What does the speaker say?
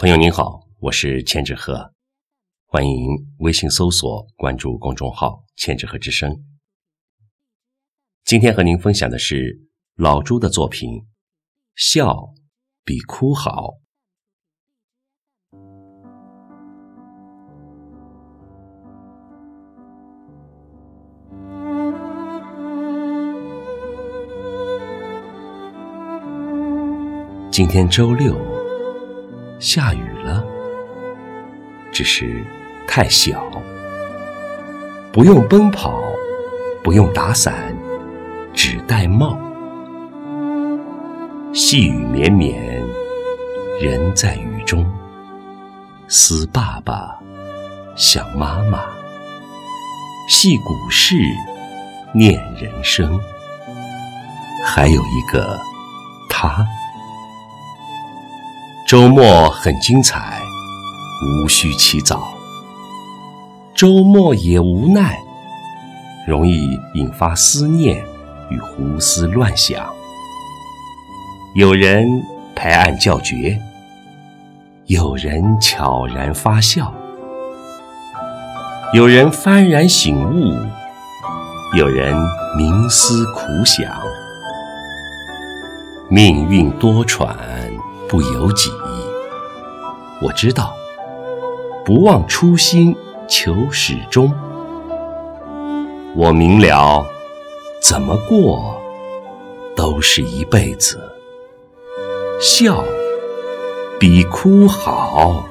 朋友您好，我是千纸鹤，欢迎微信搜索关注公众号“千纸鹤之声”。今天和您分享的是老朱的作品《笑比哭好》。今天周六。下雨了，只是太小，不用奔跑，不用打伞，只戴帽。细雨绵绵，人在雨中，思爸爸，想妈妈，戏古事，念人生，还有一个他。周末很精彩，无需起早。周末也无奈，容易引发思念与胡思乱想。有人拍案叫绝，有人悄然发笑，有人幡然醒悟，有人冥思苦想。命运多舛。不由己，我知道，不忘初心求始终。我明了，怎么过都是一辈子，笑比哭好。